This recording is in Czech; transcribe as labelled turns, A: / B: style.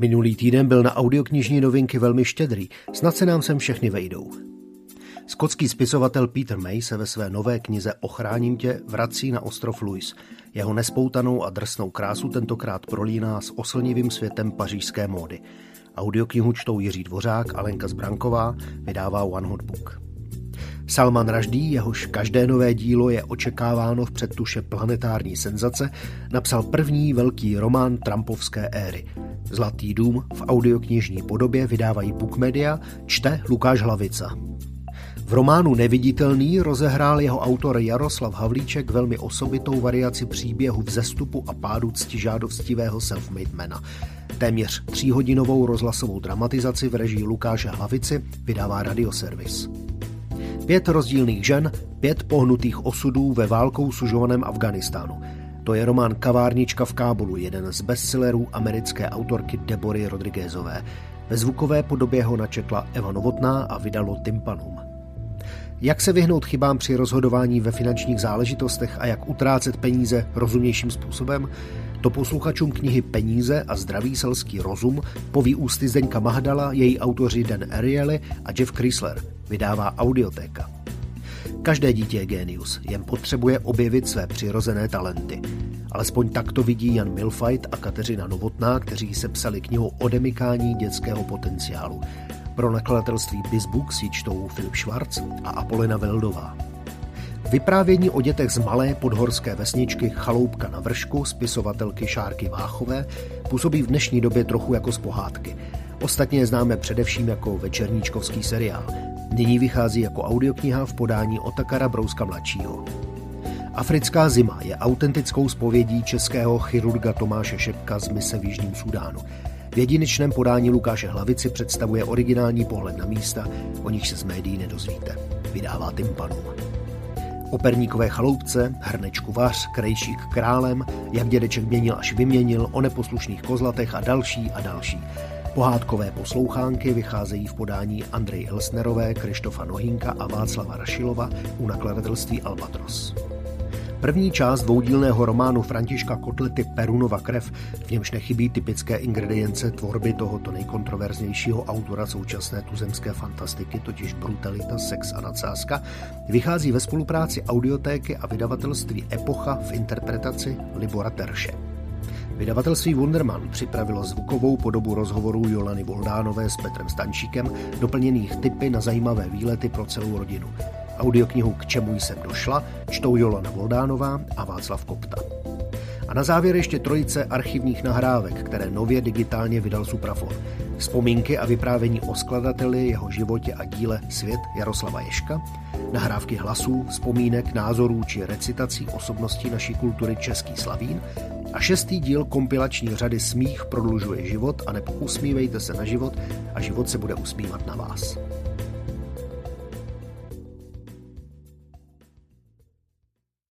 A: Minulý týden byl na audioknižní novinky velmi štědrý, snad se nám sem všechny vejdou. Skotský spisovatel Peter May se ve své nové knize Ochráním tě vrací na ostrov Louis. Jeho nespoutanou a drsnou krásu tentokrát prolíná s oslnivým světem pařížské módy. Audioknihu čtou Jiří Dvořák a Lenka Zbranková, vydává One Hot Book. Salman Rushdie, jehož každé nové dílo je očekáváno v předtuše planetární senzace, napsal první velký román Trumpovské éry. Zlatý dům v audioknižní podobě vydávají Book Media, čte Lukáš Hlavica. V románu Neviditelný rozehrál jeho autor Jaroslav Havlíček velmi osobitou variaci příběhu vzestupu a pádu ctižádostivého self-made mana. Téměř tříhodinovou rozhlasovou dramatizaci v režii Lukáše Hlavici vydává Radioservis. Pět rozdílných žen, pět pohnutých osudů ve válkou sužovaném Afganistánu. To je román Kavárnička v Kábulu, jeden z bestsellerů americké autorky Debory Rodriguezové. Ve zvukové podobě ho načetla Eva Novotná a vydalo Tympanum. Jak se vyhnout chybám při rozhodování ve finančních záležitostech a jak utrácet peníze rozumnějším způsobem? To posluchačům knihy Peníze a zdravý selský rozum poví ústy Zdeňka Mahdala, její autoři Dan Ariely a Jeff Chrysler. Vydává Audiotéka. Každé dítě je genius, jen potřebuje objevit své přirozené talenty. Alespoň tak to vidí Jan Milfight a Kateřina Novotná, kteří sepsali knihu o demykání dětského potenciálu. Pro nakladatelství BizBooks ji čtou Filip Schwarz a Apolina Veldová. Vyprávění o dětech z malé podhorské vesničky Chaloupka na vršku spisovatelky Šárky Váchové působí v dnešní době trochu jako z pohádky. Ostatně je známe především jako večerníčkovský seriál. Nyní vychází jako audiokniha v podání Otakara Brouska mladšího. Africká zima je autentickou zpovědí českého chirurga Tomáše Šepka z mise v Jižním Sudánu. V jedinečném podání Lukáše Hlavici představuje originální pohled na místa, o nich se z médií nedozvíte. Vydává Tympanum. Operníkové chaloupce, hrnečku vař, krejšík králem, jak dědeček měnil až vyměnil, o neposlušných kozlatech a další a další. Pohádkové poslouchánky vycházejí v podání Andrej Elsnerové, Krištofa Nohinka a Václava Rašilova u nakladatelství Albatros. První část dvoudílného románu Františka Kotlety Perunova krev, v němž nechybí typické ingredience tvorby tohoto nejkontroverznějšího autora současné tuzemské fantastiky, totiž brutalita, sex a nadsázka, vychází ve spolupráci audiotéky a vydavatelství Epocha v interpretaci Libora Terše. Vydavatelství Wunderman připravilo zvukovou podobu rozhovorů Jolany Voldánové s Petrem Stančíkem, doplněných typy na zajímavé výlety pro celou rodinu. Audioknihu K čemu jsem došla čtou Jolana Voldánová a Václav Kopta. A na závěr ještě trojice archivních nahrávek, které nově digitálně vydal Suprafon. Vzpomínky a vyprávění o skladateli, jeho životě a díle Svět Jaroslava Ješka, nahrávky hlasů, vzpomínek, názorů či recitací osobností naší kultury Český Slavín a šestý díl kompilační řady Smích prodlužuje život a nebo se na život a život se bude usmívat na vás.